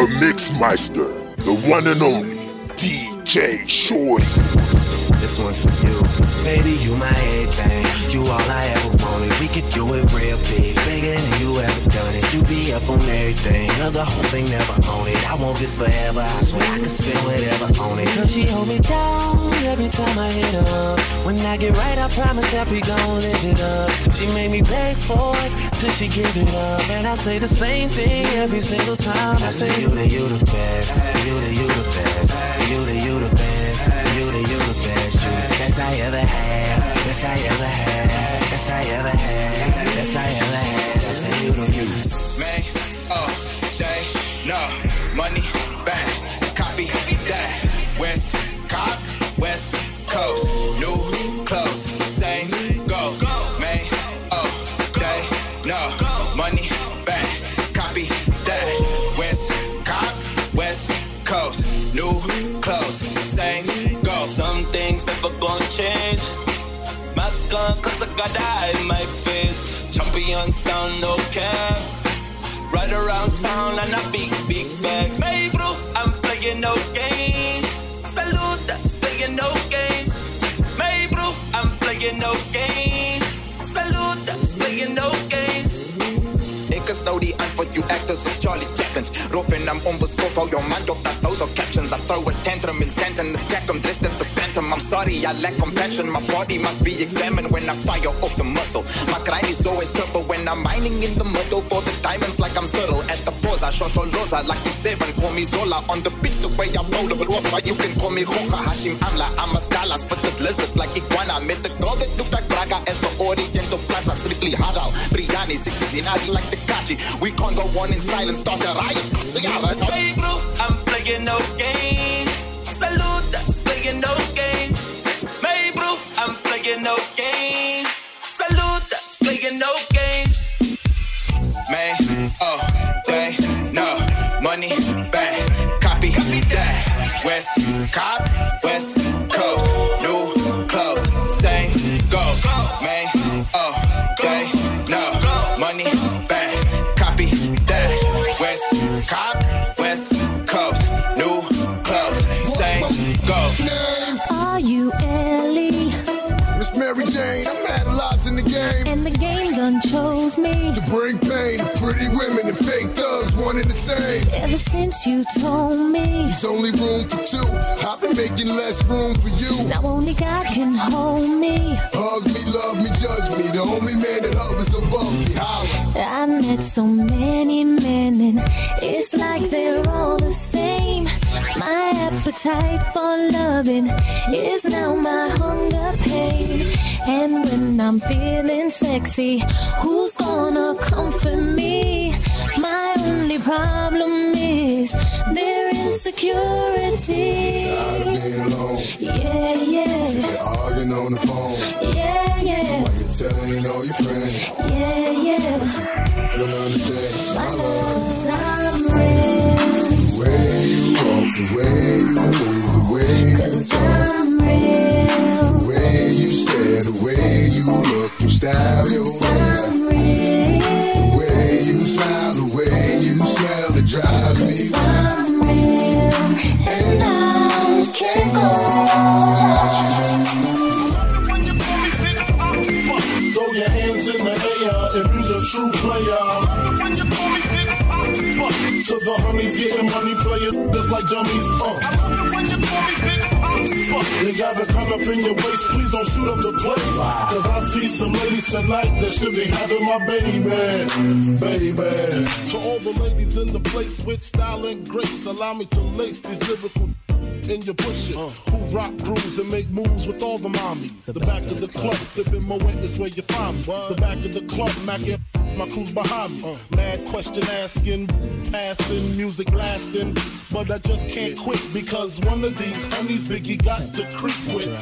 The Mixmeister, the one and only DJ Shorty. This one's for you. Baby, you my everything. You all I ever wanted. We could do it real big, bigger than you ever done it. You be up on everything. Other whole thing never own it. I want this forever. I swear I could spend whatever on it. Cause she hold me down every time I hit up. When I get right, I promise that we gon' live it up. She made me beg for it till she give it up. And I say the same thing every single time. I say, You the, you the best. You the, you the best. You the, you the best. You the, you the best. You I ever had. Best I ever had. Best I ever had. Best I ever had. Change. Mask on, cause I got eye in my face. Champion sound, no cap. Right around town and I big, big facts. Hey, bro, I'm playing no games. Salute, that's playing no games. Hey, bro, I'm playing no games. Salute, that's playing no games. Is nou die antwoord, you actors and Charlie Chaplins. Roffin, I'm onbeschoft, hou jou man op that those are captions. I throw a tantrum in sand and attack them, dressed as the phantom. I'm sorry, I lack compassion. My body must be examined when I fire off the muscle. My grind is always turbo when I'm mining in the middle for the diamonds like I'm subtle. At the pause, I show loza like the seven. Call me Zola on the beach, the way I roll the but you can call me Roja Hashim Amla. I'm a scala, spit the lizard like iguana. Met the girl that look like Braga at the Oriental Plaza. Strictly halal, Briani, six Zinari like the Kachi. We can't go on in silence, start a riot. Hey, bro, I'm playing no games. Salute, that's playing no games. I'm playing no games. Playing no games. Man, oh, they, no, money, bang, copy that. West, cop, West Since you told me. There's only room for two. I've been making less room for you. Now only God can hold me. Hug me, love me, judge me. The only man that hovers above me. Holla. I met so many men and it's like they're all the same. My appetite for loving is now my hunger pain. And when I'm feeling sexy, who's gonna comfort me? Only problem is their insecurity. Tired of. Yeah, yeah, Arguing on the phone. yeah, yeah, Why You're telling all your friends. yeah, yeah. I don't understand. My love's I'm. The way you walk, the way you move, the way you talk, I'm real. the way you stare, the way you look, your style, your way. Dummies. Uh. I love it when you call me Big Papa. You got the gun up in your waist, please don't shoot up the place. Cause I see some ladies tonight that should be having my baby, baby. To all the ladies in the place with style and grace, allow me to lace these lyrical in your bushes. Who rock grooves and make moves with all the mommies. The, back, of the club, sipping Moet is where you find me. The back of the club, macking my crew's behind me. Uh. Mad question asking, passing, music lasting. But I just can't quit because one of these homies Biggie got to creep with.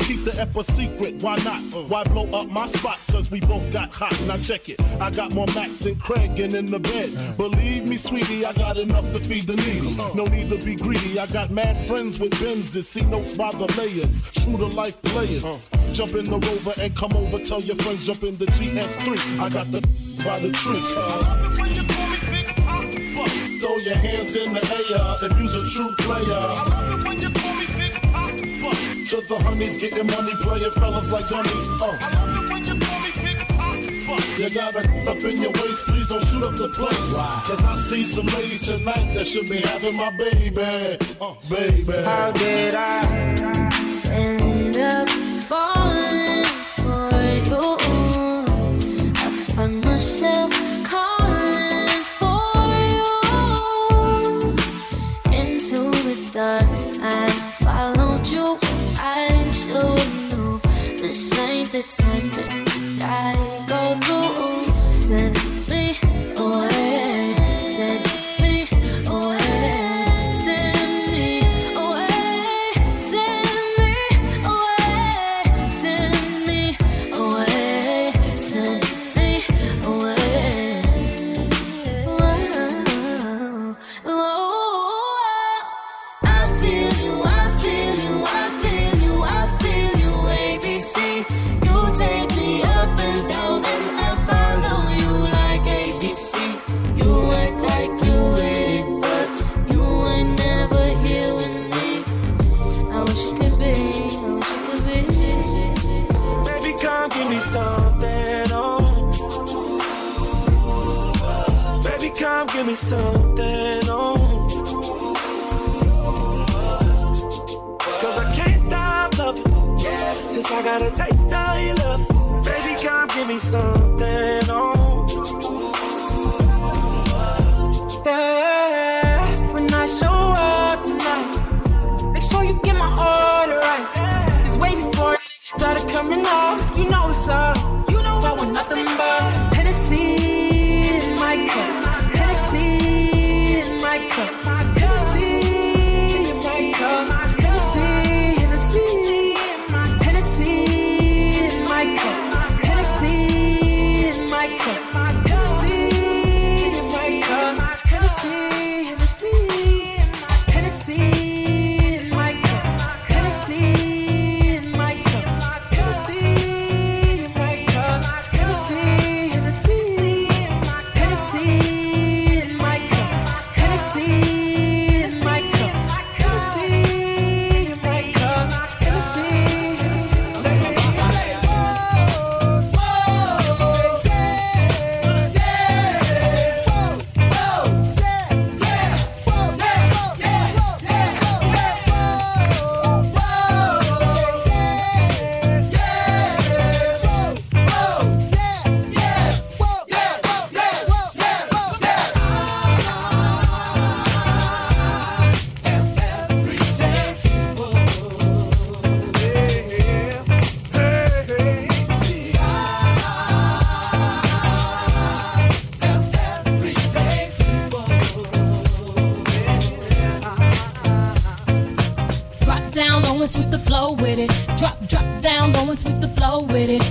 Keep the ep a secret, why not? Uh. Why blow up my spot? Cause we both got hot. Now check it. I got more Mac than Craig and in the bed. Believe me, sweetie, I got enough to feed the needy. No need to be greedy. I got mad friends with Benzes. See notes by the layers. True to life players. Uh. Jump in the rover and come over. Tell your friends jump in the GS3. I got the by the tree. Throw throw your hands in the air if you's a true player. I love it when you call me Big Papa. To the honeys getting money, playing fellas like dummies. Uh. I love it when you call me Big Papa. You got it up in your waist, please don't shoot up the place. Cause I see some ladies tonight that should be having my baby. Uh, baby. How did I end up falling for you? I find myself down low and sweep the flow with it. Drop, drop down low and sweep the flow with it.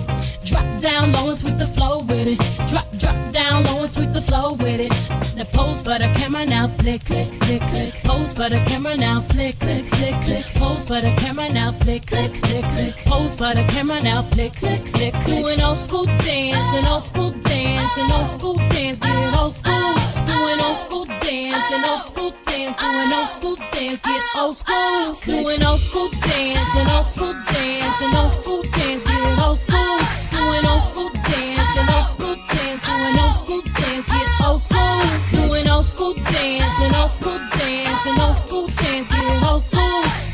Drop down low and sweep the flow with it. Drop, drop down low and sweep the flow with it. Now pose for the camera now, flick, click, click, click. Pose for the camera now, flick, click, click, click. Pose for the camera now, flick, click, click, click. Pose for the camera now, flick, click, click, click. Doing old school dance and old school dance and old school dance, get old school. Doing old school dance and old school dance, doing old school dance, get old school. Doing old school dance and old school dance and old school dance, get old school. Doing old school dance and old school dance, doing old school dance, get old school. Doing old school dance and old school dance and old school dance, get old school.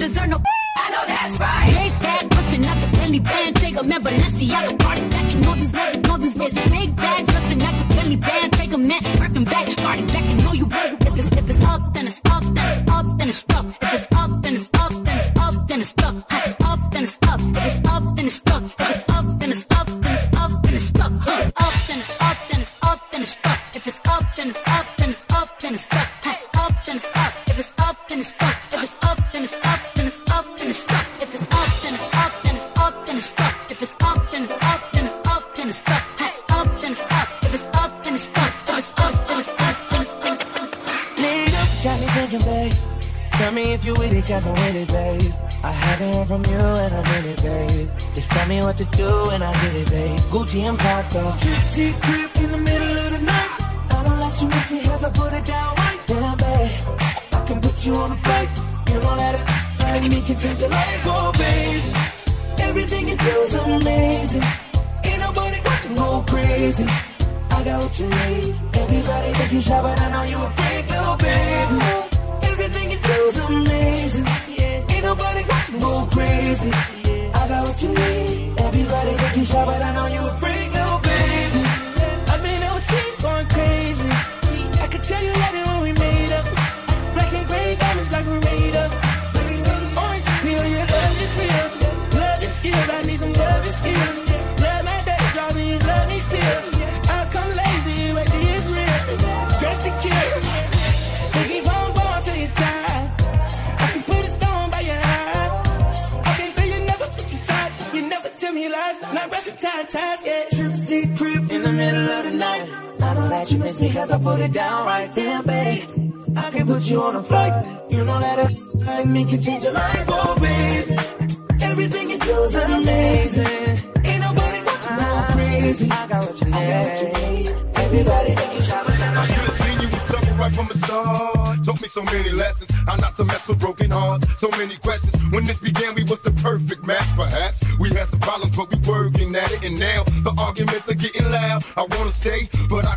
Deserve no. Got me thinking, babe. Tell me if you with it, cause I'm with it, babe. I haven't heard from you and I'm in it, babe. Just tell me what to do and I'll get it, babe. Gucci and Paco. Trip, grip in the middle of the night. I don't let you miss me cause I put it down right down, babe. I can put you on a flight. You don't that it like me can change your life, oh, babe. Everything you is amazing. Ain't nobody watching go crazy. I got what you need. Everybody think you shy, but I know you a freak, little baby. Everything you do is amazing. Ain't nobody watching go crazy. I got what you need. Everybody think you shy, but I know you a freak, little baby. I've been overseas going crazy. You miss me cause I put it down right there, babe. I can put you on a flight. You know that it's like me can change your life, oh, babe. Everything you do is amazing. Ain't nobody watching go crazy. I got what you need. Everybody think you but I should have seen you was trouble right from the start. Taught me so many lessons. How not to mess with broken hearts. So many questions. When this began, we was the perfect match, perhaps. We had some problems, but we working at it. And now the arguments are getting loud. I wanna stay, but I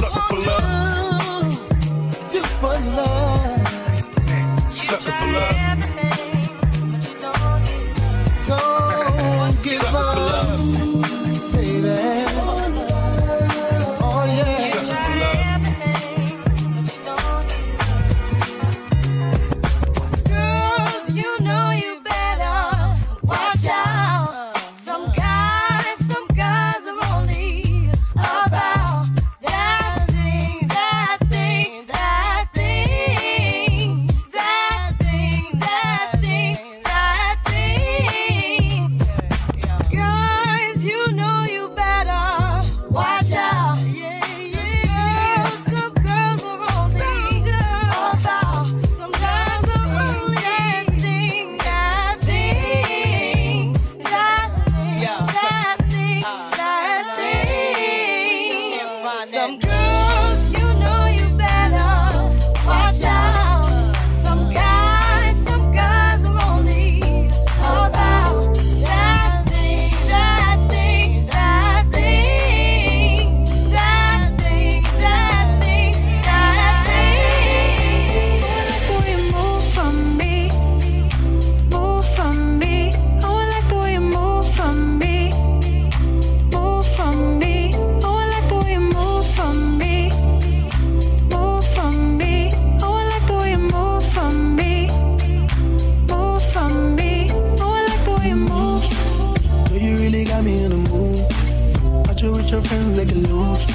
your friends, they can lose.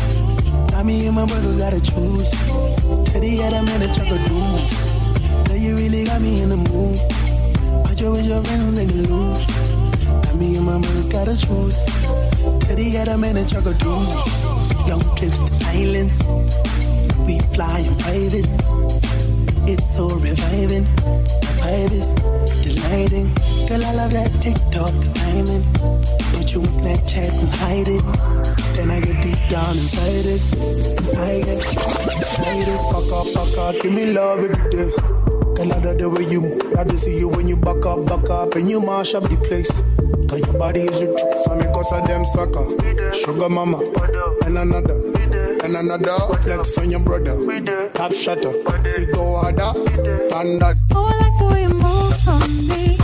Got me and my brothers gotta choose. Teddy had a man to chuck a dude. Tell you really got me in the mood. Watch you with your friends, they can lose. Got me and my brothers gotta choose. Teddy had a man to chuck a dude. Long trips to islands. We fly in private. It's so reviving. The vibe is delighting. Girl, I love that TikTok timing. Put you on Snapchat and hide it. Then I get deep down inside it. I get excited. Back up, back up. Give me love every day. Girl, I love the way you move. I just see you when you back up, back up, and you mash up the place. Cause your body is your truth. So me cause of them sucker. Sugar mama. And another. And another. Flex on your brother. Top shutter. We go harder. That. Oh, I like the way you move for me.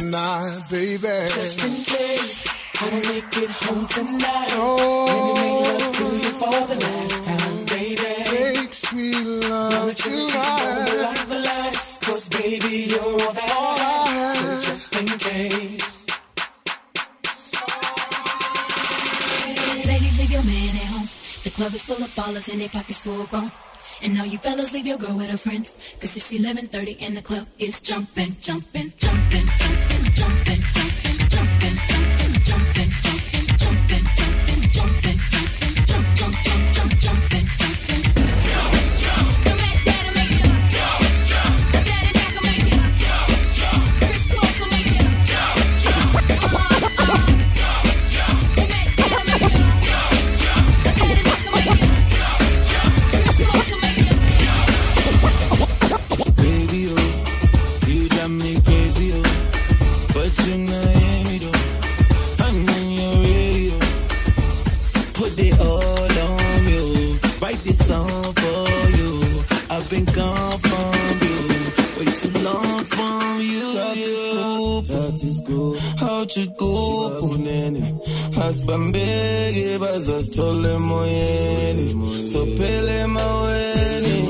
Tonight, baby. Just in case I don't make it home tonight, Oh. let me make love to you for the last time, baby. Make sweet love Cherish each moment tonight. like the last, 'cause baby, you're all that I have. Oh, so just in case. Ladies, leave your man at home. The club is full of ballers and their pockets full of grown. And all you fellas leave your girl with her friends. Cause it's 11.30 and the club is jumping, jumping, jumping, jumping, jumping, from you. Tati scoop, tati scoop. Hoće kupu nene, a spambege baza my mojeni. So pele way